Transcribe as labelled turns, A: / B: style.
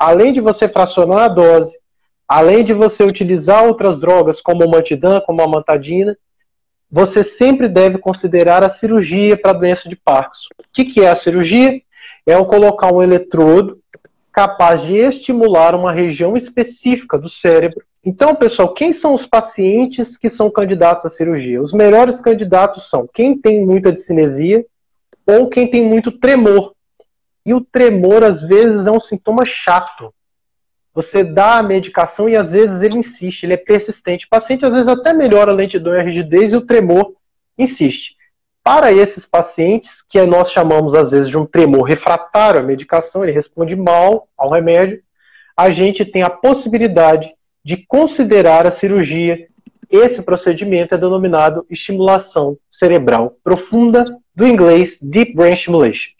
A: além de você fracionar a dose, além de você utilizar outras drogas como o mantidã, como a mantadina, você sempre deve considerar a cirurgia para a doença de Parkinson. O que, que é a cirurgia? É o colocar um eletrodo capaz de estimular uma região específica do cérebro. Então, pessoal, quem são os pacientes que são candidatos à cirurgia? Os melhores candidatos são quem tem muita discinesia ou quem tem muito tremor. E o tremor, às vezes, é um sintoma chato. Você dá a medicação e às vezes ele insiste, ele é persistente. O paciente às vezes até melhora a lentidão e a rigidez e o tremor insiste. Para esses pacientes, que nós chamamos às vezes de um tremor refratário à medicação, ele responde mal ao remédio, a gente tem a possibilidade de considerar a cirurgia. Esse procedimento é denominado estimulação cerebral profunda, do inglês Deep Brain Stimulation.